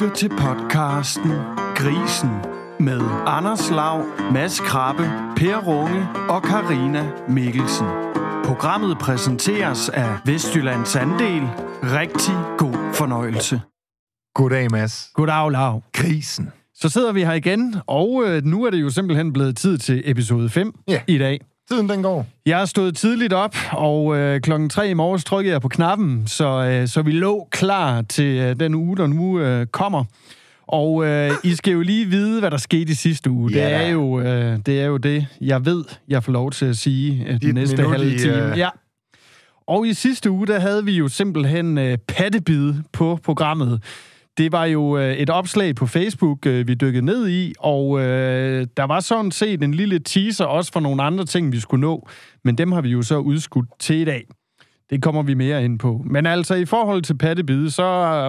lytter til podcasten Grisen med Anders Lav, Mads Krabbe, Per Runge og Karina Mikkelsen. Programmet præsenteres af Vestjyllands Andel. Rigtig god fornøjelse. Goddag, Mads. Goddag, Lav. Grisen. Så sidder vi her igen, og øh, nu er det jo simpelthen blevet tid til episode 5 Ja. i dag. Tiden den går. Jeg stået tidligt op, og øh, klokken 3 i morges trykkede jeg på knappen, så, øh, så vi lå klar til øh, den uge, der nu øh, kommer. Og øh, I skal jo lige vide, hvad der skete i sidste uge. Ja. Det, er jo, øh, det er jo det, jeg ved, jeg får lov til at sige øh, den næste minut halve i, time. øh, Ja. Og i sidste uge, der havde vi jo simpelthen øh, pattebid på programmet. Det var jo øh, et opslag på Facebook, øh, vi dykkede ned i, og øh, der var sådan set en lille teaser også for nogle andre ting, vi skulle nå, men dem har vi jo så udskudt til i dag. Det kommer vi mere ind på. Men altså, i forhold til pattebide, så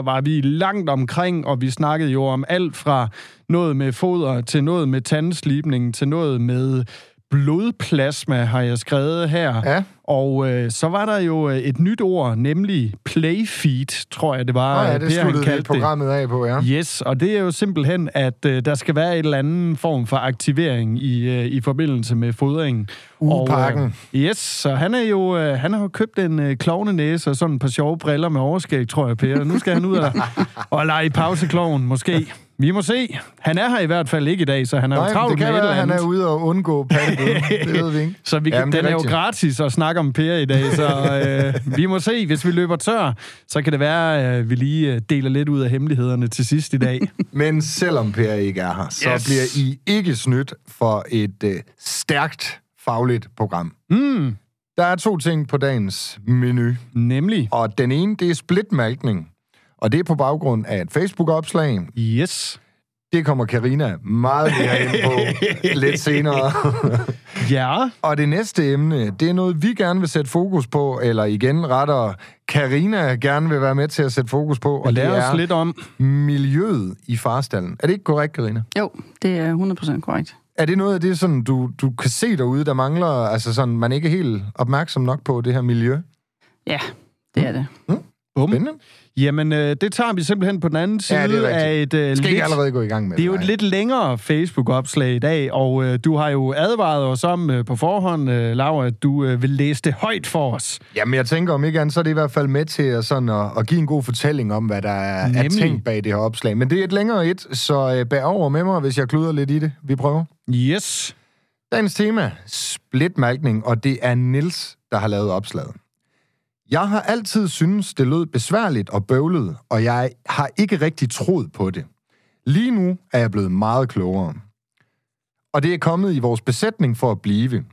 var vi langt omkring, og vi snakkede jo om alt fra noget med foder, til noget med tandslibning, til noget med blodplasma, har jeg skrevet her. Ja. Og øh, så var der jo øh, et nyt ord, nemlig playfeed, tror jeg det var. Nå ja, øh, det han sluttede vi programmet af på, ja. Yes, og det er jo simpelthen, at øh, der skal være et eller anden form for aktivering i, øh, i forbindelse med fodringen. Ugepakken. Og, øh, yes, så han er jo øh, han har jo købt en øh, klovnenæse og sådan et par sjove briller med overskæg, tror jeg, Per. Nu skal han ud og, og lege pausekloven, måske. Vi må se. Han er her i hvert fald ikke i dag, så han er Nej, jo travlt det kan med være, han er ude og undgå pattebid. det ved vi ikke. Så vi kan, Jamen, den er, jo rigtigt. gratis at snakke om Per i dag, så øh, vi må se. Hvis vi løber tør, så kan det være, at øh, vi lige øh, deler lidt ud af hemmelighederne til sidst i dag. Men selvom Per ikke er her, så Yes. bliver I ikke snydt for et øh, stærkt fagligt program. Mm, Der er to ting på dagens menu, nemlig. og den ene, det er splitmalkning. Og det er på baggrund af et Facebook-opslag. Yes. Det kommer Karina meget mere ind på lidt senere. Ja. Og det næste emne, det er noget, vi gerne vil sætte fokus på, eller igen retter Karina gerne vil være med til at sætte fokus på, og det er lidt om. miljøet i farstallen. Er det ikke korrekt, Karina? Jo, det er 100% korrekt. Er det noget af det, sådan, du, du kan se derude, der mangler, altså sådan, man ikke er helt opmærksom nok på det her miljø? Ja, det er det. Bum. Spændende. Jamen, øh, det tager vi simpelthen på den anden side Ja, det er af et øh, Skal ikke lidt... allerede gå i gang med Det er jo et lidt længere Facebook-opslag i dag, og øh, du har jo advaret os om øh, på forhånd, øh, Laura, at du øh, vil læse det højt for os. Jamen, jeg tænker om ikke andet, så er det i hvert fald med til at, sådan, at, at give en god fortælling om, hvad der er, er tænkt bag det her opslag. Men det er et længere et, så øh, bær over med mig, hvis jeg kluder lidt i det. Vi prøver. Yes. Dagens tema, splitmalkning, og det er Nils der har lavet opslaget. Jeg har altid syntes, det lød besværligt og bøvlet, og jeg har ikke rigtig troet på det. Lige nu er jeg blevet meget klogere. Og det er kommet i vores besætning for at blive.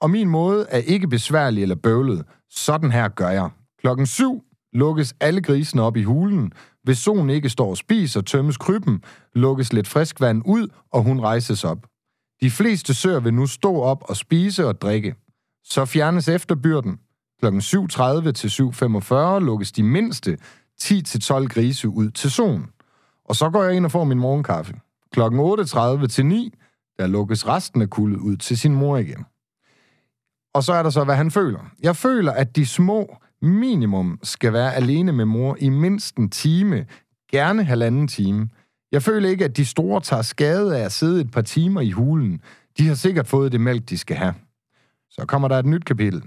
Og min måde er ikke besværlig eller bøvlet. Sådan her gør jeg. Klokken 7 lukkes alle grisene op i hulen. Hvis solen ikke står og spiser, tømmes krybben, lukkes lidt frisk vand ud, og hun rejses op. De fleste søer vil nu stå op og spise og drikke. Så fjernes efterbyrden. Kl. 7.30 til 7.45 lukkes de mindste 10-12 grise ud til solen. Og så går jeg ind og får min morgenkaffe. Kl. 8.30 til 9, der lukkes resten af kuldet ud til sin mor igen. Og så er der så, hvad han føler. Jeg føler, at de små minimum skal være alene med mor i mindst en time, gerne halvanden time. Jeg føler ikke, at de store tager skade af at sidde et par timer i hulen. De har sikkert fået det mælk, de skal have. Så kommer der et nyt kapitel.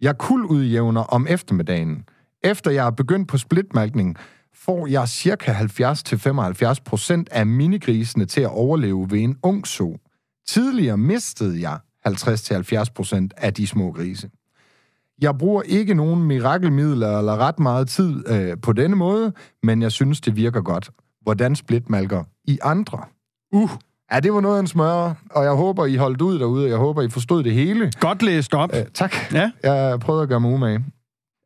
Jeg udjævner om eftermiddagen. Efter jeg er begyndt på splitmalkning, får jeg cirka 70-75% af minigrisene til at overleve ved en ung so. Tidligere mistede jeg 50-70% af de små grise. Jeg bruger ikke nogen mirakelmidler eller ret meget tid øh, på denne måde, men jeg synes, det virker godt. Hvordan splitmalker I andre? Uh, Ja, det var noget af en smør, og jeg håber, I holdt ud derude, og jeg håber, I forstod det hele. godt læst op. Øh, tak. Ja. Jeg prøvede at gøre mig umage.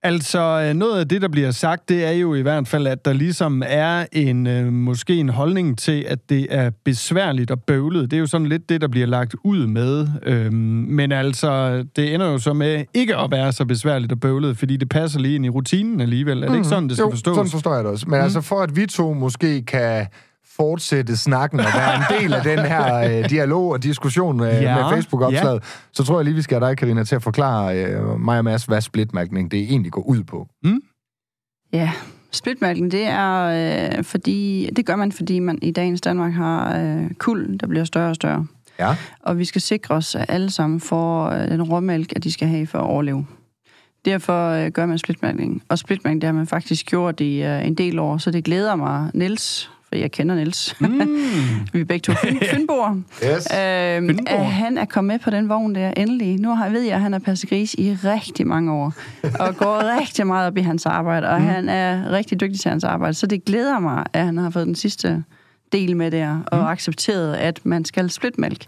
Altså, øh, noget af det, der bliver sagt, det er jo i hvert fald, at der ligesom er en øh, måske en holdning til, at det er besværligt og bøvlet. Det er jo sådan lidt det, der bliver lagt ud med. Øhm, men altså, det ender jo så med ikke at være så besværligt og bøvlet, fordi det passer lige ind i rutinen alligevel. Er det ikke sådan, det skal jo, forstås? sådan forstår jeg det også. Men mm. altså, for at vi to måske kan fortsætte snakken og være en del af den her øh, dialog og diskussion øh, Ja, med Facebook-opslaget, så tror jeg lige, vi skal have dig, Karina, til at forklare øh, mig og Mads, hvad splitmærkning det egentlig går ud på. Ja, Splitmælken, det er øh, fordi, det gør man, fordi man i dagens Danmark har øh, kuld, der bliver større og større. Ja. Og vi skal sikre os at alle sammen for øh, den råmælk, at de skal have for at overleve. Derfor øh, gør man splitmælkning. Og splitmælkning, det har man faktisk gjort i øh, en del år, så det glæder mig, Niels, for jeg kender Niels. Mm. vi er begge to fyn, fynboer. Yes. Øhm, Fynboer. at han er kommet med på den vogn der, endelig. Nu har, ved jeg, at han har passet gris i rigtig mange år, og går rigtig meget op i hans arbejde, og mm. han er rigtig dygtig til hans arbejde. Så det glæder mig, at han har fået den sidste del med der, og mm. accepteret, at man skal splitmælk.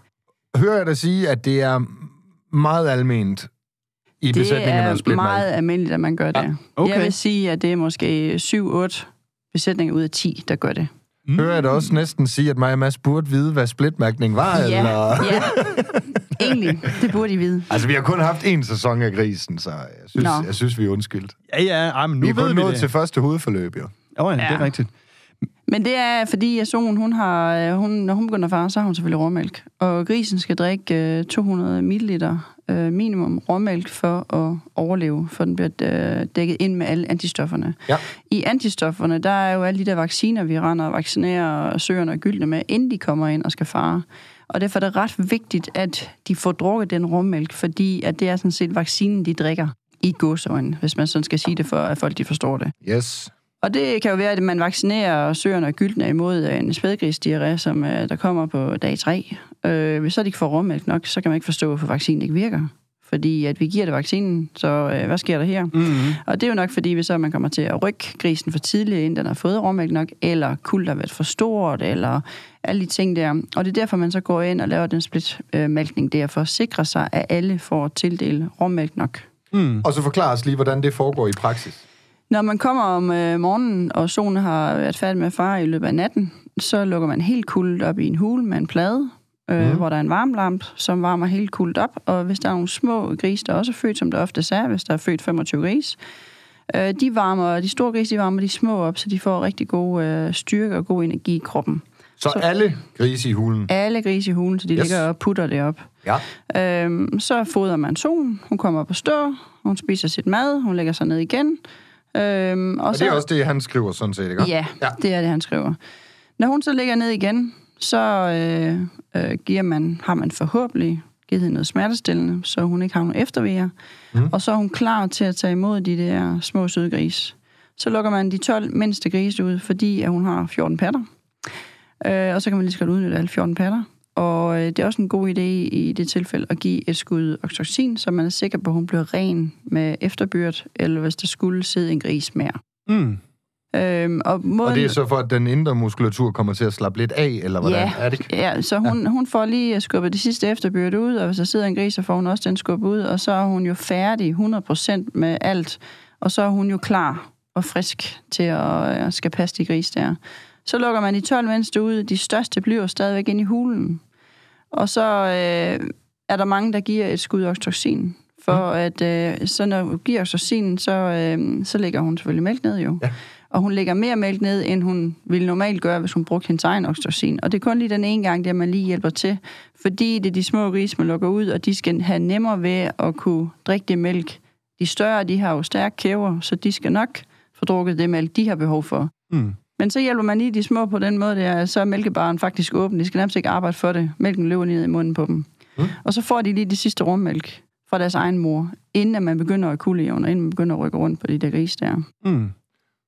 Hører jeg dig sige, at det er meget alment i Det besætningen af er splitmælk? meget almindeligt, at man gør det. okay. Jeg vil sige, at det er måske 7-8 besætninger ud af 10, der gør det. Hører jeg dig også næsten sige, at mig og Mads burde vide, hvad splitmærkning var? Ja, Eller? ja. Egentlig. Det burde I vide. Altså, vi har kun haft én sæson af grisen, så jeg synes, Nå. jeg synes vi er undskyldt. Ja, ja, ej, men nu Vi er ved kun vi nået det. til første hovedforløb, jo. Åh, ja, det er Ja. rigtigt. Men det er, fordi at solen, hun har, øh, hun, når hun begynder at fare, så har hun selvfølgelig råmælk. Og grisen skal drikke øh, 200 ml øh, minimum råmælk for at overleve, for den bliver øh, dækket ind med alle antistofferne. Ja. I antistofferne, der er jo alle de der vacciner, vi render og vaccinerer søerne og gyldne med, inden de kommer ind og skal fare. Og derfor er det ret vigtigt, at de får drukket den råmælk, fordi at det er sådan set vaccinen, de drikker i godsøjne, hvis man sådan skal sige det, for at folk de forstår det. Yes. Og det kan jo være, at man vaccinerer søerne og gyldne imod en spædgrisdiarré, som øh, der kommer på dag 3. Øh, hvis så de ikke får råmælk nok, så kan man ikke forstå, hvorfor vaccinen ikke virker. Fordi at vi giver det vaccinen, så øh, hvad sker der her? Mm-hmm. Og det er jo nok, fordi hvis så man kommer til at rykke grisen for tidligt, inden den har fået råmælk nok, eller kuld har været for stort, eller alle de ting der. Og det er derfor, man så går ind og laver den splitmælkning der, for at sikre sig, at alle får tildelt råmælk nok. Mm. Og så forklar os lige, hvordan det foregår i praksis. Når man kommer om øh, morgenen, og solen har været færdig med at fare i løbet af natten, så lukker man helt kuldet op i en hule med en plade, øh, Mhm. hvor der er en varmlamp, som varmer helt kuldet op. Og hvis der er nogle små grise, der også er født, som der ofte er, hvis der er født 25 gris, øh, de varmer, de store grise, de varmer de små op, så de får rigtig god øh, styrke og god energi i kroppen. Så, Så- alle grise i hulen. Alle grise i hulen, så de Yes. ligger og putter det op. Ja. Øhm, så fodrer man solen, hun kommer op og stå, hun spiser sit mad, hun lægger sig ned igen. Øhm, og Og så, det er også det, han skriver sådan set, ikke? Ja, Ja. ja, det er det, han skriver. Når hun så ligger ned igen, så øh, øh, giver man, har man forhåbentlig givet hende noget smertestillende, så hun ikke har nogen eftervejer. Mm. Og så er hun klar til at tage imod de der små søde gris. Så lukker man de 12 mindste grise ud, fordi at hun har 14 patter. Øh, og så kan man lige så godt udnytte alle 14 patter. Og øh, det er også en god idé i det tilfælde at give et skud oxytocin, så man er sikker på, at hun bliver ren med efterbyrd, eller hvis der skulle sidde en gris mere. Mm. Øhm, og, måden, Og det er så for, at den indre muskulatur kommer til at slappe lidt af, eller hvordan? Ja. Er det? Ja, så hun, ja. hun får lige skubbet det sidste efterbyrd ud, og hvis der sidder en gris, så får hun også den skubbet ud, og så er hun jo færdig 100% med alt, og så er hun jo klar og frisk til at øh, skal passe de gris der. Så lukker man de 12 mindste ud, de største bliver stadigvæk ind i hulen. Og så øh, er der mange, der giver et skud oxytocin, for at øh, så når hun giver oxytocin, så, øh, så lægger hun selvfølgelig mælk ned jo. Ja. Og hun lægger mere mælk ned, end hun ville normalt gøre, hvis hun brugte hendes egen oxytocin. Og det er kun lige den ene gang, der man lige hjælper til. Fordi det er de små grise, man lukker ud, og de skal have nemmere ved at kunne drikke det mælk. De større, de har jo stærke kæver, så de skal nok få drukket det mælk, de har behov for. Mm. Men så hjælper man lige de små på den måde, der, så er mælkebaren faktisk åben. De skal nærmest ikke arbejde for det. Mælken løber ned i munden på dem. Mm. Og så får de lige det sidste rummælk fra deres egen mor, inden at man begynder at kulle og inden man begynder at rykke rundt på de der grise der. Mm.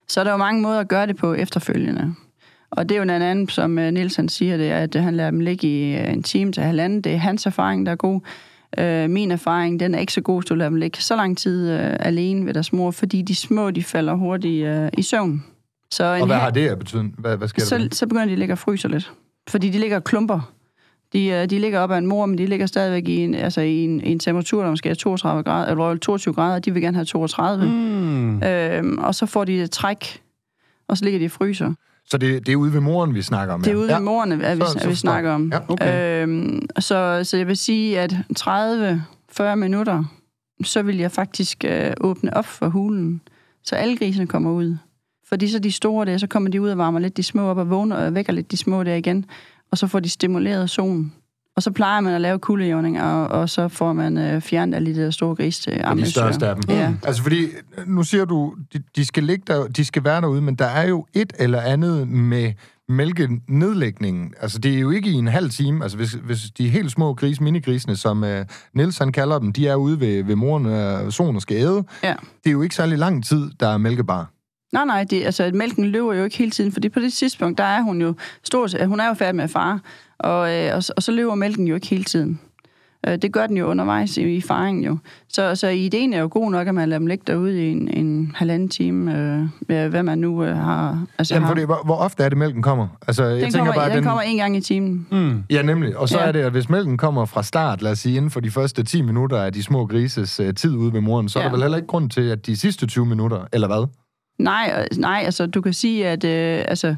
Så er der jo mange måder at gøre det på efterfølgende. Og det er jo en anden, som øh, Niels han siger, det er, at han lader dem ligge i øh, en time til halvanden. Det er hans erfaring, der er god. Øh, min erfaring, den er ikke så god, hvis du lader dem ligge så lang tid øh, alene ved deres mor, fordi de små, de falder hurtigt øh, i søvn. Så en Og hvad ha- har det af betydning? Hvad, hvad sker der? så, så begynder de at ligge og fryse lidt. Fordi de ligger og klumper. De, øh, de ligger op ad en mor, men de ligger stadigvæk i en, altså i en, i en temperatur, der måske er 32 grader, eller 22 grader, de vil gerne have 32. Mm. Øhm, og så får de et træk, og så ligger de og fryser. Så det, det er ude ved moren, vi snakker om Det er ude ved morerne, at vi, Så- så at vi forstår snakker om. Ja, okay. Øhm, så, så jeg vil sige, at 30-40 minutter, så vil jeg faktisk øh, åbne op for hulen, så alle grisene kommer ud. Fordi så de store der, så kommer de ud og varmer lidt de små op og vågner og vækker lidt de små der igen, og så får de stimuleret solen. Og så plejer man at lave kuldejævning, og, og så får man øh, fjernet alle de der store gris til Og de største af dem. Ja. Altså fordi, nu siger du, de, de, skal ligge der, de skal være derude, men der er jo et eller andet med mælkenedlægningen. Altså det er jo ikke i en halv time. Altså hvis, hvis de helt små gris, minigrisene, som uh, Niels han kalder dem, de er ude ved, ved moren og solen og skal æde. Ja. Det er jo ikke særlig lang tid, der er mælkebar. Nej, nej, det, altså, mælken løber jo ikke hele tiden, fordi på det tidspunkt, der er hun jo stor, hun er jo færdig med far, og, øh, og, og så løber mælken jo ikke hele tiden. Øh, det gør den jo undervejs i, i faringen jo. Så, så ideen er jo god nok, at man lader dem ligge derude i en, en halvanden time, øh, hvad man nu øh, har. Altså Jamen, har. fordi, hvor, hvor ofte er det, mælken kommer? Altså, jeg Den, tænker kommer, bare, den, kommer en gang i timen. Mm. Ja, nemlig. Og så Ja. er det, at hvis mælken kommer fra start, lad os sige, inden for de første 10 minutter af de små grises uh, tid ude ved moren, så ja. er der vel heller ikke grund til, at de sidste 20 minutter, eller hvad? Nej, øh, nej, altså du kan sige, at øh, altså,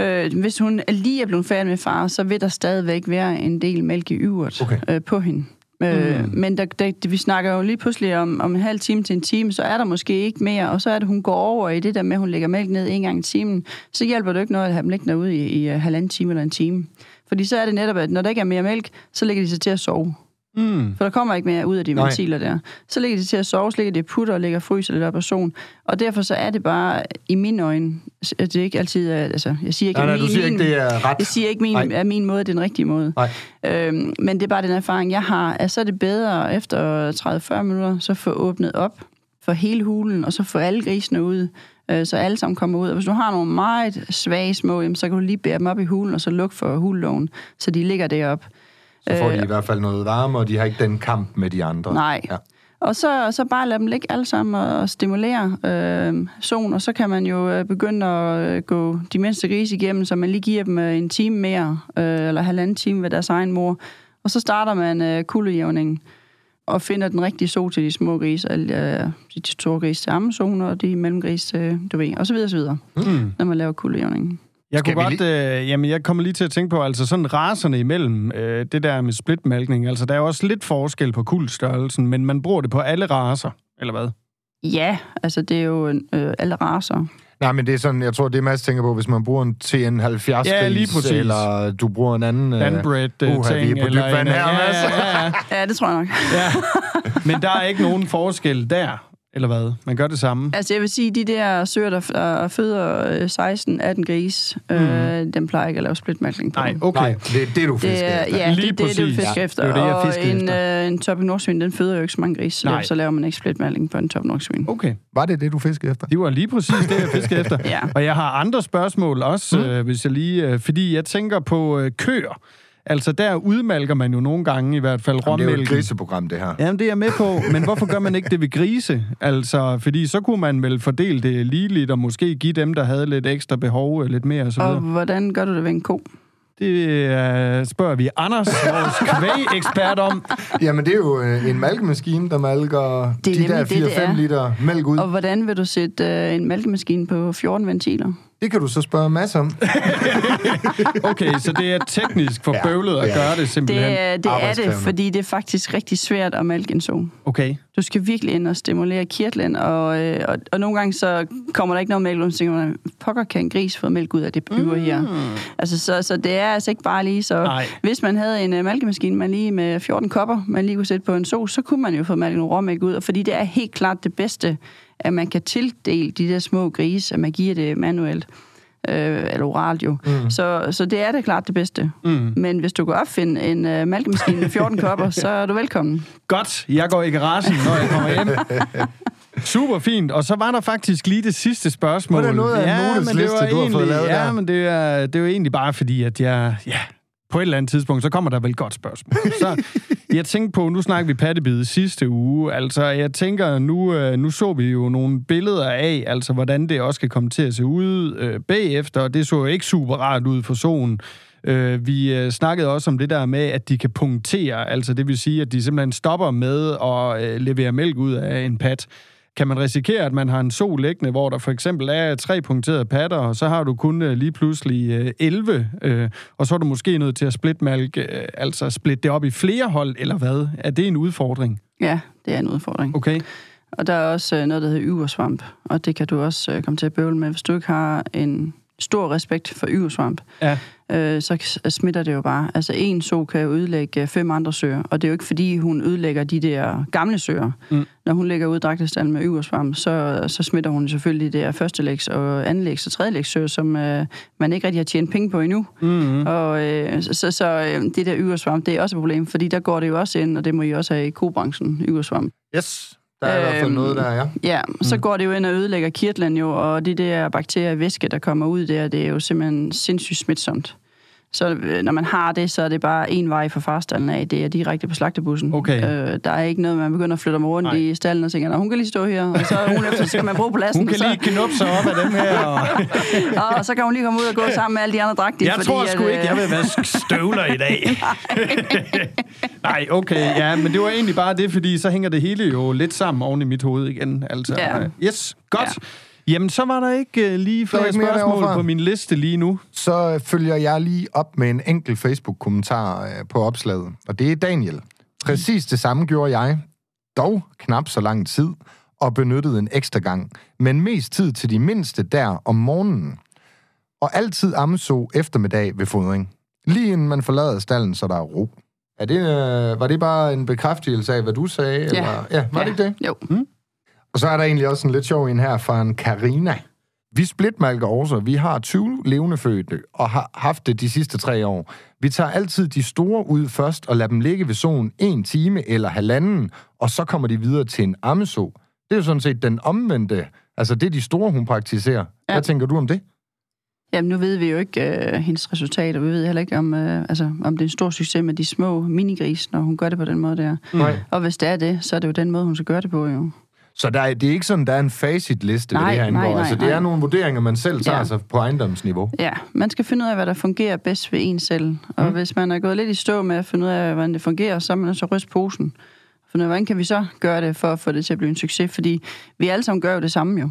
øh, hvis hun lige er blevet færdig med far, så vil der stadigvæk være en del mælk i yvert Okay. øh, på hende. Øh, Men der, der, vi snakker jo lige pludselig om, om en halv time til en time, så er der måske ikke mere, og så er det, hun går over i det der med, at hun lægger mælk ned en gang i timen. Så hjælper det ikke noget at have liggende derude i, i uh, halvanden time eller en time. Fordi så er det netop, at når der ikke er mere mælk, så ligger de sig til at sove. Mm. For der kommer ikke mere ud af de Nej. ventiler der. Så ligger de til at sove, så ligger de og putter ligger fryser lidt op af solen. Og derfor så er det bare, i mine øjne, at det ikke altid er, altså, jeg siger ikke, Nej, nej, min, siger ikke, min, det er ret. jeg siger ikke, min, Nej. at min måde er den rigtige måde. Nej. Øhm, men det er bare den erfaring, jeg har, at så er det bedre efter 30-40 minutter, så få åbnet op for hele hulen, og så få alle grisene ud, øh, så alle sammen kommer ud. Og hvis du har nogle meget svage små, jamen, så kan du lige bære dem op i hulen, og så lukke for hulloven, så de ligger deroppe. Så får de Øh, i hvert fald noget varme, og de har ikke den kamp med de andre. Nej. Ja. Og så, så bare lade dem ligge alle sammen og stimulere øh, solen, og så kan man jo øh, begynde at øh, gå de mindste grise igennem, så man lige giver dem øh, en time mere, øh, eller halvanden time ved deres egen mor. Og så starter man øh, kuldejævningen og finder den rigtige sol til de små grise, alle, øh, de store grise til ammezoner, og de mellemgrise til, du ved, og så videre, så videre, Mm. når man laver kuldejævningen. Jeg Skal kunne godt, øh, jamen jeg kommer lige til at tænke på, altså sådan raserne imellem, øh, det der med splitmælkning, altså der er jo også lidt forskel på kuldstørrelsen, men man bruger det på alle raser, eller hvad? Ja, altså det er jo øh, alle raser. Nej, men det er sådan, jeg tror, det er Mads tænker på, hvis man bruger en TN70 Ja, lige præcis. eller du bruger en anden... øh, Bandbread uh, uha, vi er ting, på vand en- her, ja, Mads. ja, ja, Ja, det tror jeg nok. ja. Men der er ikke nogen forskel der, eller hvad? Man gør det samme. Altså, jeg vil sige, de der søer, der der føder øh, 16-18 gris, øh, mm. dem plejer jeg ikke at lave splitmælkning på. Nej, okay. Nej, det er det, du fisker Det er, efter. ja, Lige det, det, er det, du fisker Ja, efter. det er det, jeg og fisker en, efter. øh, en top nordsvin, den føder jo ikke så mange gris, så, så laver man ikke splitmælkning på en top nordsvin. Okay, Var det det, du fiskede efter? det var lige præcis det, jeg fiskede efter. Ja. Og jeg har andre spørgsmål også, mm. øh, hvis jeg lige... Øh, fordi jeg tænker på øh, køer. Altså, der udmalker man jo nogle gange i hvert fald Jamen, det er jo et griseprogram, det her. Jamen, det er jeg med på, men hvorfor gør man ikke det ved grise? Altså, fordi så kunne man vel fordele det ligeligt, og måske give dem, der havde lidt ekstra behov, øh, lidt mere og så Og videre. hvordan gør du det ved en ko? Det øh, spørger vi Anders, vores kvæg-ekspert, om. Jamen, det er jo øh, en malkemaskine, der malker Det er de der nemlig det, det 4-5 er. liter mælk ud. Og hvordan vil du sætte øh, en mælkemaskine på 14 ventiler? Det kan du så spørge Mads om. Okay, så det er teknisk for Ja, bøvlet at ja. gøre det Det, simpelthen. er- det er det, fordi det er faktisk rigtig svært at mælke en so. Okay. Du skal virkelig ind og stimulere kirtlen, og, øh, og, og nogle gange så kommer der ikke noget mælk ud, så tænker man, pokker kan en gris få mælk ud af det yver her. Altså, så, så det er altså ikke bare lige så... Nej. Hvis man havde en uh, mælkemaskine man lige med 14 kopper, man lige kunne sætte på en so, så kunne man jo få mælk nogle råmælk ud, og fordi det er helt klart det bedste, at man kan tildele de der små grise, at man giver det manuelt. Øh, eller oralt jo. Mm. Så, så det er det klart det bedste. Mm. Men hvis du kan opfinde en uh, mælkemaskine med 14 kopper, så er du velkommen. Godt, jeg går i garagen, når jeg kommer hjem. Super fint. Og så var der faktisk lige det sidste spørgsmål. Var det noget af en ja, men det notesliste, du har fået lavet Ja, der? men det er, det er jo egentlig bare fordi, at jeg... Ja, på et eller andet tidspunkt, så kommer der vel et godt spørgsmål. Så jeg tænkte på, nu snakker vi pattebid sidste uge. Altså, jeg tænker, nu, øh, nu så vi jo nogle billeder af, altså hvordan det også kan komme til at se ud øh, bagefter, og det så jo ikke super rart ud for solen. Øh, vi øh, snakkede også om det der med, at de kan punktere, altså det vil sige, at de simpelthen stopper med at øh, levere mælk ud af en pat. Kan man risikere, at man har en sol liggende, hvor der for eksempel er tre punkterede patter, og så har du kun øh, lige pludselig øh, 11, øh, og så er du måske nødt til at splitte mælk, øh, altså splitte det op i flere hold, eller hvad? Er det en udfordring? Ja, det er en udfordring. Okay. Og der er også øh, noget, der hedder yversvamp, og det kan du også øh, komme til at bøvle med, hvis du ikke har en stor respekt for yversvamp. Ja. Øh, så s- smitter det jo bare. Altså en so kan jo ødelægge øh, fem andre søer, og det er jo ikke fordi, hun ødelægger de der gamle søer. Mm. Når hun lægger ud dragtestallen med yversvarm, så, så smitter hun selvfølgelig det der førstelægs og andenlægs og tredjelægs søer, som øh, man ikke rigtig har tjent penge på endnu. Mm-hmm. Og øh, så, så øh, det der yversvarm, det er også et problem, fordi der går det jo også ind, og det må I også have i kobranchen, yversvarm. Yes, der er i hvert fald Øhm, noget der, ja. Ja, så går det jo ind og ødelægger kirtlen jo, og de der bakterier i væske, der kommer ud der, det er jo simpelthen sindssygt smitsomt. Så øh, når man har det, så er det bare en vej fra farstallen af. Det er direkte på slagtebussen. Okay. Øh, der er ikke noget, man begynder at flytte dem rundt Nej. i stallen og tænker, "Nå, hun kan lige stå her, og så hun efter, så kan man bruge pladsen. Hun kan så, lige knuppe sig op af dem her. Og... og så kan hun lige komme ud og gå sammen med alle de andre dragtige. Jeg tror sgu at, ikke, jeg vil vaske støvler i dag. Nej, okay, ja, men det var egentlig bare det, fordi så hænger det hele jo lidt sammen oven i mit hoved igen. Altså, Ja. Yes, godt. Jamen, så var der ikke uh, lige flere ikke spørgsmål på min liste lige nu. Så følger jeg lige op med en enkelt Facebook-kommentar øh, på opslaget, og det er Daniel. Præcis det samme gjorde jeg, dog knap så lang tid, og benyttede en ekstra gang, men mest tid til de mindste der om morgenen. Og altid amso eftermiddag ved fodring. Lige inden man forlader stallen, så der er ro. Er det, øh, var det bare en bekræftelse af, hvad du sagde? Eller? ja var det ikke det? Jo. Og så er der egentlig også en lidt sjov en her fra en Karina. Vi splitmalker også. Vi har 20 levende fødte og har haft det de sidste tre år. Vi tager altid de store ud først og lader dem ligge ved solen en time eller halvanden, og så kommer de videre til en ammeso. Det er jo sådan set den omvendte. Altså, det er de store, hun praktiserer. Ja. Hvad tænker du om det? Jamen, nu ved vi jo ikke øh, hendes resultater. Vi ved heller ikke, om, øh, altså, om det er en stor succes med de små minigris, når hun gør det på den måde der. Nej. Og hvis det er det, så er det jo den måde, hun skal gøre det på, jo. Så der er, det er ikke sådan, der er en facitliste Nej, det her nej, indgår. nej, altså, det nej. er nogle vurderinger, man selv tager Ja. sig på ejendomsniveau. Ja, man skal finde ud af, hvad der fungerer bedst ved en selv. Og mm. hvis man er gået lidt i stå med at finde ud af, hvordan det fungerer, så er man at ryste posen. For hvordan kan vi så gøre det, for at få det til at blive en succes? Fordi vi alle sammen gør jo det samme jo.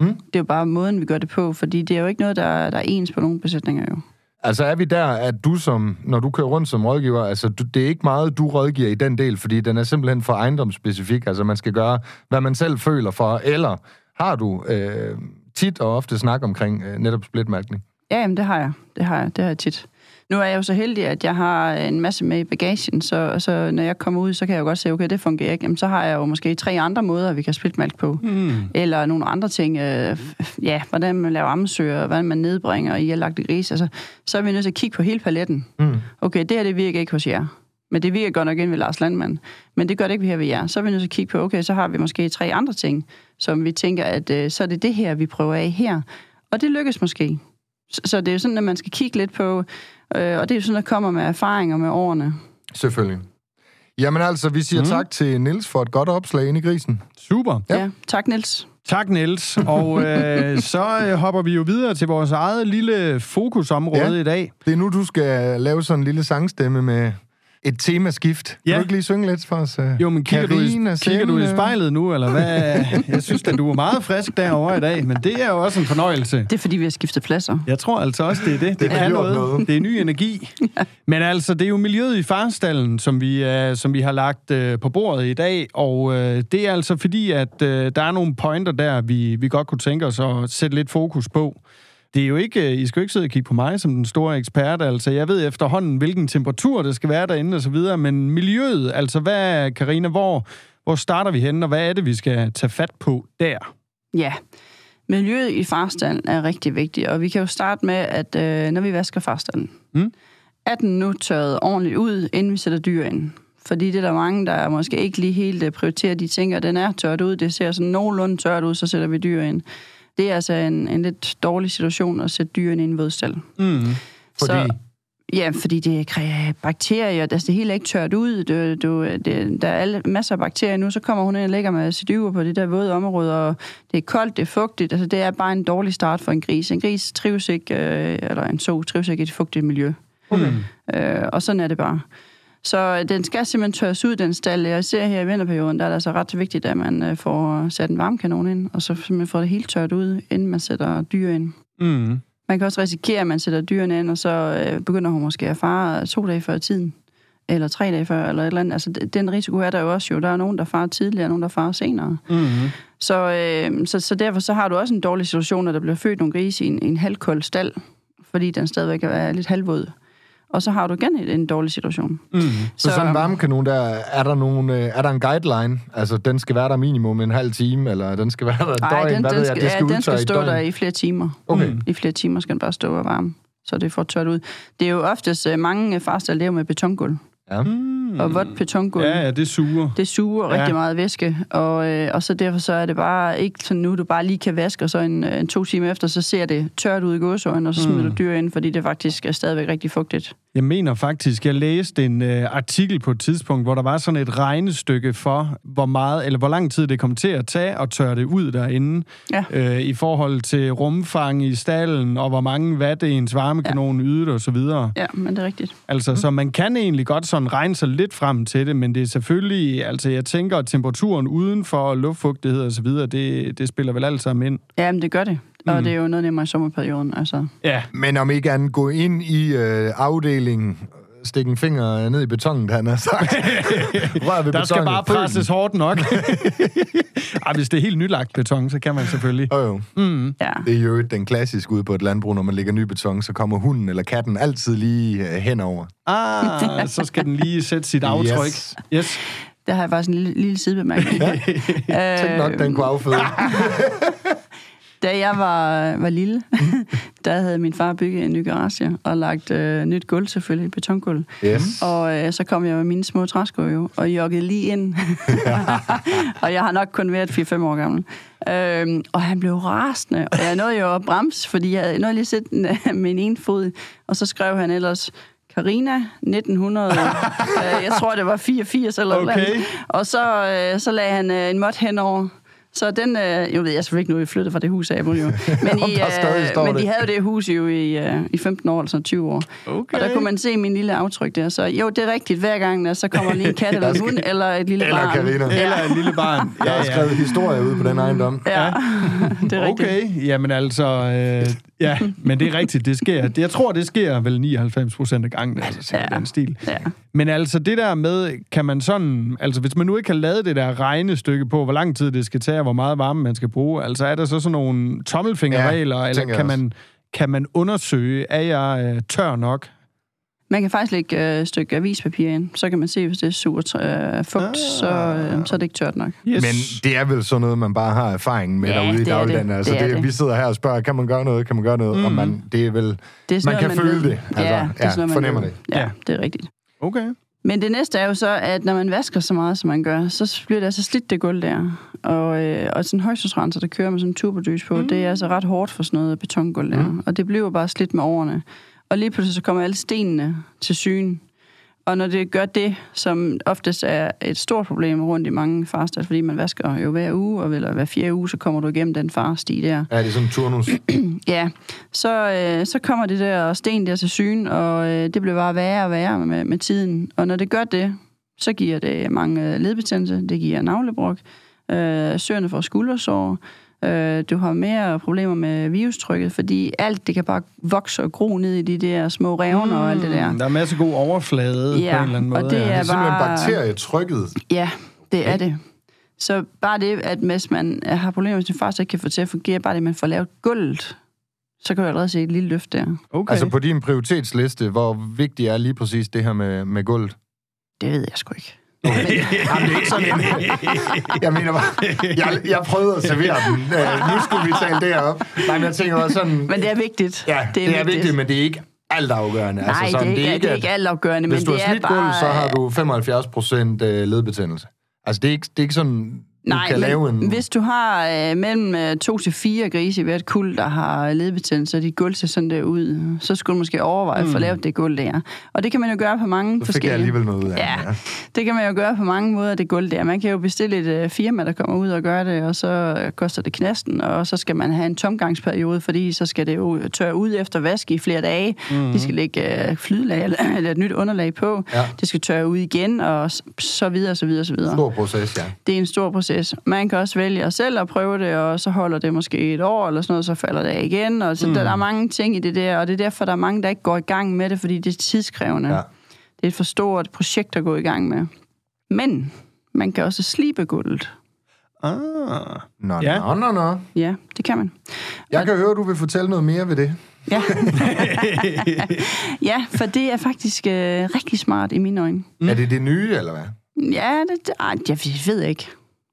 Mm. Det er jo bare måden, vi gør det på, fordi det er jo ikke noget, der, der er ens på nogle besætninger jo. Altså er vi der, at du som, når du kører rundt som rådgiver, altså du, det er ikke meget, du rådgiver i den del, fordi den er simpelthen for ejendomsspecifik, altså man skal gøre, hvad man selv føler for, eller har du øh, tit og ofte snak omkring øh, netop splitmærkning? Ja, jamen, det har jeg. Det har jeg. Det har jeg tit. Nu er jeg jo så heldig, at jeg har en masse med i bagagen, så, så når jeg kommer ud, så kan jeg jo godt se, okay, det fungerer ikke. Jamen, så har jeg jo måske tre andre måder, vi kan splitmælk på. Mm. Eller nogle andre ting. Øh, ja, hvordan man laver ammesøger, hvordan man nedbringer i lagte gris. Altså, så er vi nødt til at kigge på hele paletten. Mm. Okay, det her, det virker ikke hos jer. Men det virker godt nok ind ved Lars Landmand. Men det gør det ikke her ved jer. Så er vi nødt til at kigge på, okay, så har vi måske tre andre ting, som vi tænker, at øh, så er det det her, vi prøver af her. Og det lykkes måske. Så, så det er jo sådan, at man skal kigge lidt på, øh, og det er jo sådan, der kommer med erfaringer med årene. Selvfølgelig. Jamen altså, vi siger Mm. tak til Nils for et godt opslag ind i grisen. Super. Ja. Ja, tak Niels. Tak, Niels. Og øh, så øh, hopper vi jo videre til vores eget lille fokusområde Ja. i dag. Det er nu, du skal lave sådan en lille sangstemme med et temaskift. Kan Ja. du ikke lige synge lidt for os? øh? Jo, men kigger, du, i, kigger du i spejlet nu, eller hvad? Jeg synes at du er meget frisk derovre i dag, men det er jo også en fornøjelse. Det er fordi, vi har skiftet pladser. Jeg tror altså også, det er det. Det, kan gjort noget. noget. Det er ny energi. Men altså, det er jo miljøet i farstallen, som vi, uh, som vi har lagt uh, på bordet i dag, og uh, det er altså fordi, at uh, der er nogle pointer der, vi, vi godt kunne tænke os at sætte lidt fokus på. Det er jo ikke, øh, I skal jo ikke sidde og kigge på mig som den store ekspert, altså jeg ved efterhånden, hvilken temperatur det skal være derinde og så videre, men miljøet, altså hvad, Karina, hvor, hvor starter vi henne, og hvad er det, vi skal tage fat på der? Ja, miljøet i farstallen er rigtig vigtigt, og vi kan jo starte med, at øh, når vi vasker farstallen, Mm. er den nu tørret ordentligt ud, inden vi sætter dyr ind. Fordi det er der mange, der måske ikke lige helt øh, prioriterer, de tænker, at den er tørt ud, det ser sådan nogenlunde tørt ud, så sætter vi dyr ind. Det er altså en, en lidt dårlig situation at sætte dyrene i en vådstald. Mm. Fordi, Så, ja, fordi det kræver bakterier, altså det hele er ikke tørt ud, du, du, det, der er alle, masser af bakterier nu, så kommer hun ind og lægger med sit yver på det der våde område, og det er koldt, det er fugtigt, altså det er bare en dårlig start for en gris. En gris trives ikke, øh, eller en so trives ikke i et fugtigt miljø. Okay. Øh, og sådan er det bare. Så øh, den skal simpelthen tørres ud, den stald. Jeg ser her i vinterperioden, der er det altså ret vigtigt, at man øh, får sat en varmekanon ind, og så simpelthen får det helt tørt ud, inden man sætter dyr ind. Mm. Man kan også risikere, at man sætter dyrene ind, og så øh, begynder hun måske at fare to dage før tiden. Eller tre dage før, eller et eller andet. Altså, den risiko er der jo også jo. Der er nogen, der farer tidligere, og nogen, der farer senere. Mm. Så, øh, så, så derfor så har du også en dårlig situation, når der bliver født nogle grise i en, i en halvkold stald. fordi den stadigvæk er lidt halvvåd. Og så har du igen en dårlig situation. Mm. Så, så sådan en varmekanon der, er der, nogen, øh, er der en guideline? Altså, den skal være der minimum en halv time, eller den skal være der et døgn? den, Hvad den, ved skal, jeg? Det skal ja, den skal stå døgn. der i flere timer. Okay. Mm. I flere timer skal den bare stå og varme, så det får tørt ud. Det er jo oftest øh, mange fast, der lever med betongulv. Ja. Mm. Og vådt betongulv. Ja, ja, det suger. Det suger Ja. ja. rigtig meget væske, og, øh, og så derfor så er det bare ikke sådan nu, du bare lige kan vaske, og så en, øh, en to timer efter, så ser det tørt ud i gåsøjne, og så smider Mm. du dyr ind, fordi det faktisk er stadigvæk rigtig fugtigt. Jeg mener faktisk, jeg læste en øh, artikel på et tidspunkt, hvor der var sådan et regnestykke for, hvor meget eller hvor lang tid det kommer til at tage at tørre det ud derinde, Ja. øh, i forhold til rumfang i stallen, og hvor mange watt ens varmekanon ja. ydede og så videre. Ja, men det er rigtigt. Altså, mm. så man kan egentlig godt sådan regne sig lidt frem til det, men det er selvfølgelig, altså jeg tænker, at temperaturen udenfor, og luftfugtighed og så videre, det, det spiller vel alt sammen ind. Ja, men det gør det. Og Mm. det er jo noget nemmere i sommerperioden, altså. Ja, Men om ikke andet, gå ind i øh, afdelingen, stik en finger ned i betonen, han har sagt. Rør ved der skal bare presses hårdt nok. Ej, hvis det er helt nylagt beton, så kan man selvfølgelig. Jo, jo. Mm. Ja. Det er jo den klassiske ude på et landbrug, når man lægger ny beton, så kommer hunden eller katten altid lige øh, henover. Ah, så skal den lige sætte sit aftryk. Yes. yes. Der har jeg faktisk en lille, lille sidebemærkning. ja. Tænk nok, den kunne afføde. Da jeg var, var lille, der havde min far bygget en ny garage og lagt øh, nyt gulv selvfølgelig, betongulv. Yes. Og øh, så kom jeg med mine små træsko jo, og joggede lige ind. og jeg har nok kun været 4-5 år gammel. Øhm, og han blev rasende, og jeg nåede jo at bremse, fordi jeg nåede lige at sætte øh, en ene fod. Og så skrev han ellers, Karina 1900, øh, jeg tror det var 84 eller Okay. noget. Og så, øh, så lagde han øh, en måt henover. Så den, øh, jo ved jeg selvfølgelig ikke nu, vi flyttede fra det hus af, men, jo. men, i, øh, men de havde det hus jo i, øh, i 15 år, eller sådan 20 år. Okay. Og der kunne man se min lille aftryk der. Så jo, det er rigtigt. Hver gang, der så kommer lige en kat eller en hund, eller et lille Eller barn. Carina. Eller et lille barn. Jeg har skrevet historie ude på den ejendom. Ja, det er rigtigt. Okay, jamen altså, øh, ja, men det er rigtigt, det sker. Jeg tror, det sker vel 99 procent af gangen, altså sådan Ja. den stil. Ja. Men altså, det der med, kan man sådan, altså hvis man nu ikke har lavet det der regnestykke på, hvor lang tid det skal tage, og hvor meget varme man skal bruge, altså er der så sådan nogle tommelfingerregler, Ja, eller kan man, kan man undersøge, er jeg øh, tør nok? Man kan faktisk lægge øh, et stykke avispapir ind. Så kan man se, hvis det er surt øh, fugt, Ah. så, øh, så er det ikke tørt nok. Yes. Men det er vel sådan noget, man bare har erfaring med Ja, derude i det dagligdagen. det. Altså, Det det, det. vi sidder her og spørger, kan man gøre noget, kan man gøre noget? Mm. Og man, det er vel, Det er man noget, kan føle ved. det. Altså, ja, det er ja, sådan noget, man fornemmer ved. det. Ja, Ja. det er rigtigt. Okay. Men det næste er jo så, at når man vasker så meget, som man gør, så bliver det altså slidt det gulv der. Og, øh, og sådan en højstensrenser, der kører med sådan en turbodys på, mm. det er altså ret hårdt for sådan noget betongulv der. Mm. Og det bliver bare slidt med årene. Og lige pludselig så kommer alle stenene til syn. Og når det gør det, som oftest er et stort problem rundt i mange farstal, fordi man vasker jo hver uge, og eller hver fjerde uge, så kommer du igennem den farsti der. Ja, det er sådan en turnus. Ja, så, øh, så kommer det der sten der til syn, og øh, det bliver bare værre og værre med, med tiden. Og når det gør det, så giver det mange ledbetændelse, det giver navlebrok, øh, søerne får skuldersår, øh, du har mere problemer med virustrykket, fordi alt det kan bare vokse og gro ned i de der små revner og alt det der. Mm, Der er masser god overflade Ja, på en eller anden og måde. det ja. Det er er simpelthen bare- bakterietrykket. Ja, det er det. Så bare det, at hvis man har problemer med sin far, så ikke kan få til at fungere, bare det, at man får lavet gulvet, så kan du allerede se et lille løft der. Okay. Altså på din prioritetsliste, hvor vigtigt er lige præcis det her med, med gulvet? Det ved jeg sgu ikke. Jamen, det er ikke sådan. Jeg mener bare, jeg, jeg prøvede at servere den. Uh, nu skulle vi tale det op. Nej, men jeg tænker også sådan... Men det er vigtigt. Ja, det er, det er vigtigt, men det er ikke altafgørende. Nej, altså sådan, det, er ikke, det er ikke altafgørende, Hvis men du det har er slidt bare... gulv, så har du 75 procent ledbetændelse. Altså, det er ikke, det er ikke sådan, du Nej, kan men lave en... hvis du har øh, mellem øh, to til fire grise i hvert kuld, der har ledbetændelse, og dit gulv ser sådan der ud, så skulle du måske overveje mm. at få lavet det gulv der. Og det kan man jo gøre på mange så fik jeg forskellige... alligevel noget ud af Ja, det, det kan man jo gøre på mange måder, det gulv der. Man kan jo bestille et øh, firma, der kommer ud og gør det, og så øh, koster det knasten, og så skal man have en tomgangsperiode, fordi så skal det jo tørre ud efter vask i flere dage. Mm-hmm. De skal lægge øh, flydelag eller, eller et nyt underlag på. Ja. Det skal tørre ud igen, og så videre, så videre, så videre. Stor proces, ja. Det er en stor proces. Man kan også vælge selv at prøve det, og så holder det måske et år eller sådan noget, så falder det af igen. Og så mm. der, der er mange ting i det der, og det er derfor, der er mange, der ikke går i gang med det, fordi det er tidskrævende. ja. Det er et for stort projekt at gå i gang med. Men man kan også slibe gulvet. Ah. Nå, Ja. nå, nå, nå. Ja, det kan man. Jeg kan høre, du vil fortælle noget mere ved det. Ja. ja, for det er faktisk øh, rigtig smart i mine øjne. Mm. Er det det nye, eller hvad? Ja, det, det, ej, jeg ved ikke.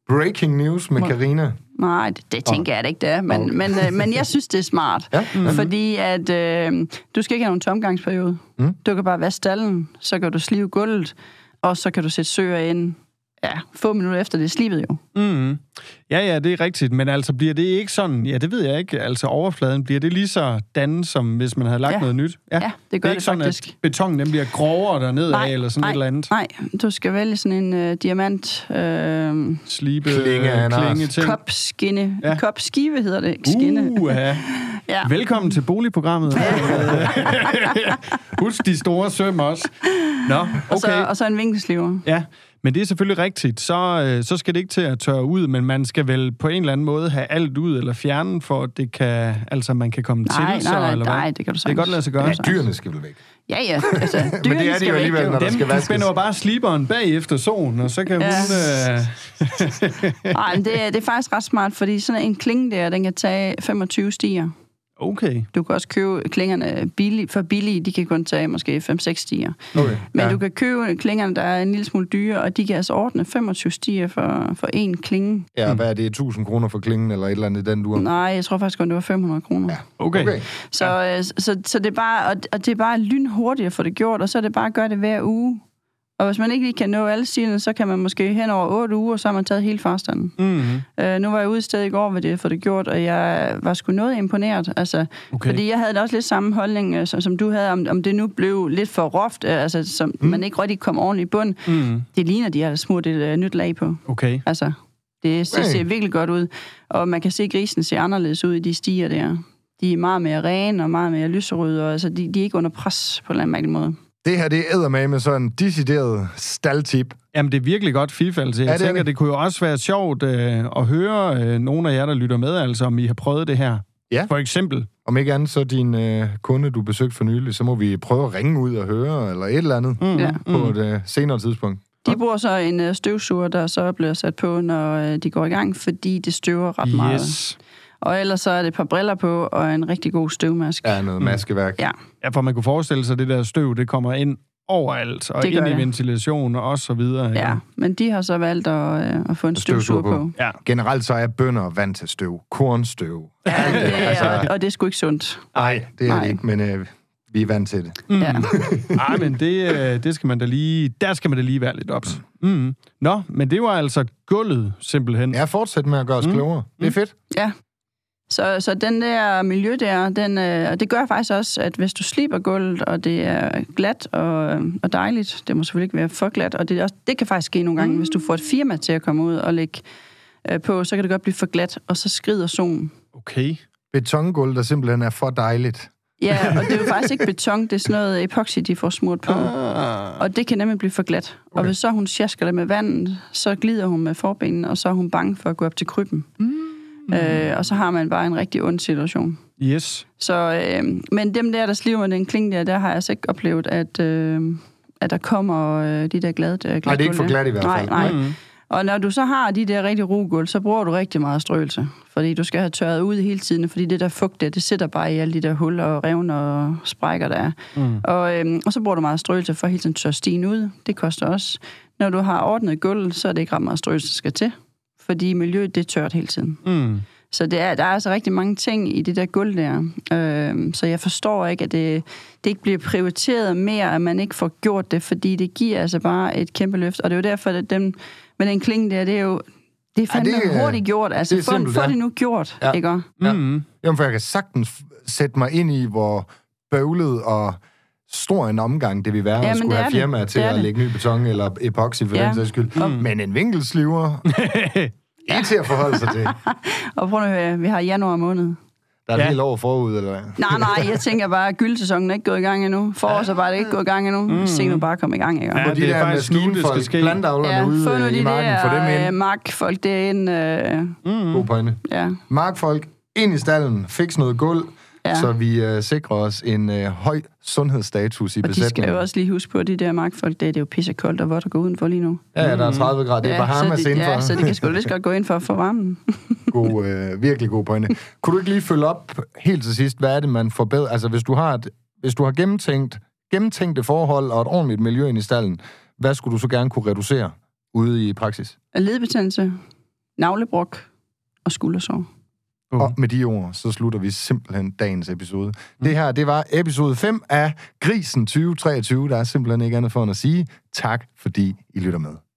Breaking news med Karina. Nej, det, det tænker jeg da ikke, det er. Men, Okay. men, øh, men jeg synes, det er smart. Ja. Mm. Fordi at øh, du skal ikke have nogen tomgangsperiode. Mm. Du kan bare vaske stallen, så kan du slive gulvet, og så kan du sætte søer ind. Ja, få minutter efter det er slibet jo. Mm. Ja, ja, det er rigtigt. Men altså, bliver det ikke sådan... Ja, det ved jeg ikke. Altså, overfladen, bliver det lige så dannet, som hvis man havde lagt Ja. noget nyt? Ja, det gør det er det ikke sådan, faktisk. at betongen den bliver grovere dernede af, eller sådan nej, et eller andet. Nej, du skal vælge sådan en øh, diamant øh, Slibe, Klinge klinge ting. kopskinne. Ja. Ja. Kopskive hedder det, ikke skinne. Uh, ja. Ja. Velkommen til boligprogrammet. Husk de store søm også. Nå, Og, så, okay. og så en vinkelsliver. Ja, men det er selvfølgelig rigtigt. Så, øh, så skal det ikke til at tørre ud, men man skal vel på en eller anden måde have alt ud eller fjerne, for at det kan, altså man kan komme Nej, til så, nej, nej, eller hvad? nej, det kan du Det sagtens. kan godt lade sig gøre. Ja, dyrene skal vel væk. Ja, ja. Altså, det dyrene er de skal jo væk, alligevel, når der skal vaskes. spænder jo bare sliberen bag efter solen, og så kan Ja. hun... Øh, Nej, men det, er- det er faktisk ret smart, fordi sådan en klinge der, den kan tage 25 stiger. Okay. Du kan også købe klingerne billig, for billige, de kan kun tage måske 5-6 stiger. Okay. Men ja. du kan købe klingerne, der er en lille smule dyre, og de kan altså ordne 25 stiger for, for én klinge. Ja, hvad er det? 1000 kroner for klingen, eller et eller andet i den dur? Nej, jeg tror faktisk kun, det var 500 kroner. Ja. Okay. Okay. Så, ja. så, så, så det er bare, og, og det er bare lynhurtigt at få det gjort, og så er det bare at gøre det hver uge. Og hvis man ikke lige kan nå alle stilene, så kan man måske hen over 8 uger, så har man taget hele farstanden. Mm-hmm. Uh, nu var jeg ude et sted i går, hvor det for det gjort, og jeg var sgu noget imponeret. Altså, Okay. Fordi jeg havde da også lidt samme holdning, uh, som, som du havde, om, om det nu blev lidt for roft, uh, altså, som mm. man ikke rigtig kom ordentligt i bund. Mm. Det ligner, de har smurt et uh, nyt lag på. Okay. Altså, det ser, Hey. virkelig godt ud. Og man kan se, at grisen ser anderledes ud i de stiger der. De er meget mere rene og meget mere lyserøde, og altså, de, de er ikke under pres på en eller anden måde. Det her, det er med med sådan en decideret staldtip. Jamen, det er virkelig godt FIFA, altså. Jeg Ja, det er tænker, det. det. kunne jo også være sjovt øh, at høre øh, nogle af jer, der lytter med, altså om I har prøvet det her. Ja. For eksempel. Om ikke andet, så din øh, kunde, du besøgte for nylig, så må vi prøve at ringe ud og høre, eller et eller andet, Mm, Ja. på et øh, senere tidspunkt. De bruger så en øh, støvsuger, der så bliver sat på, når øh, de går i gang, fordi det støver ret meget. Og ellers så er det et par briller på og en rigtig god støvmask. Ja, noget maskeværk. Ja. Ja, for man kunne forestille sig, at det der støv, det kommer ind overalt, og Det ind i ventilation og så videre. Ja, men de har så valgt at, øh, at få en støvsuger på. på. Ja. Generelt så er bønder vant til støv. Kornstøv. Ja, det Altså- er, og det er sgu ikke sundt. Nej, det er Nej. det ikke, men øh, vi er vant til det. Mm. Ja. Ej, men det, øh, det skal man da lige... Der skal man da lige være lidt ops. Mm. Nå, men det var altså gulvet, simpelthen. Ja, fortsæt med at gøre os Mm. klogere. Det er fedt. Ja. Så, så den der miljø der, den, øh, og det gør faktisk også, at hvis du sliber gulvet, og det er glat og, øh, og dejligt, det må selvfølgelig ikke være for glat, og det, også, det kan faktisk ske nogle gange, mm. hvis du får et firma til at komme ud og lægge øh, på, så kan det godt blive for glat, og så skrider solen. Okay. Betongulv, der simpelthen er for dejligt. Ja, og det er jo faktisk ikke beton, det er sådan noget epoxy, de får smurt på. Ah. Og Og det kan nemlig blive for glat. Okay. Og hvis så hun sjasker det med vandet, så glider hun med forbenene, og så er hun bange for at gå op til krybben. Mm. Øh, og så har man bare en rigtig ond situation. yes. Så, øh, men dem der, der sliver med den kling der, der har jeg altså ikke oplevet, at, øh, at der kommer øh, de der glade øh, Nej, det er ikke for glat i hvert Nej, fald. nej. Mm. Og når du så har de der rigtig rugulv, så bruger du rigtig meget strøelse. Fordi du skal have tørret ud hele tiden, fordi det der fugt der, det sætter bare i alle de der huller og revner og sprækker, der er. Mm. Og, øhm, og så bruger du meget strøelse for hele tiden tørre stien ud. Det koster også. Når du har ordnet gulv, så er det ikke ret meget strøelse, der skal til. Fordi miljøet, det er tørt hele tiden. Mm. Så det er, der er altså rigtig mange ting i det der gulv der. Øhm, så jeg forstår ikke, at det, det ikke bliver prioriteret mere, at man ikke får gjort det, fordi det giver altså bare et kæmpe løft. Og det er jo derfor, at dem med den klinge der, det er jo det er fandme det det, er- hurtigt gjort. Altså, det er få, simpelt, få ja. det nu gjort, Ja. ja. ikke? Ja. Mm. Jamen, for jeg kan sagtens sætte mig ind i, hvor bøvlet og stor en omgang det vil være Jamen, at skulle have er firmaer til at det. lægge ny beton eller epoxy for Ja. den sags skyld. Mm. Men en vinkelsliver, ikke til at forholde sig til. Og prøv at høre, vi har januar måned. Der er Ja. helt over forud, eller hvad? Nej, nej, jeg tænker bare, at gyldsæsonen er ikke gået i gang endnu. Forårsarbejdet er ikke gået i gang endnu. Mm. Se nu bare komme i gang, ikke? Ja, Hvor de det er der faktisk nu, det skal ske. plantavlerne Ja, ude øh, de i marken, få dem der øh, ind. markfolk derinde. Øh, Mm. God pointe. ja. Markfolk, ind i stallen, fix noget gulv, Ja. så vi øh, sikrer os en øh, høj sundhedsstatus i Og de skal besætningen. jo også lige huske på, at de der magtfolk, det, det er jo pissekoldt og vådt at gå udenfor lige nu. Ja, der er 30 grader. Det er Bahamas de, indenfor. ja, så de kan sgu lige godt gå ind for at få varmen. God, øh, virkelig god pointe. Kunne du ikke lige følge op helt til sidst? Hvad er det, man forbedrer? Altså, hvis du har, et, hvis du har gennemtænkt, gennemtænkte forhold og et ordentligt miljø ind i stallen, hvad skulle du så gerne kunne reducere ude i praksis? Ledbetændelse, navlebrok og skuldersår. Bum. Og med de ord, så slutter vi simpelthen dagens episode. Det her, det var episode 5 af Grisen 2023. Der er simpelthen ikke andet for end at sige tak, fordi I lytter med.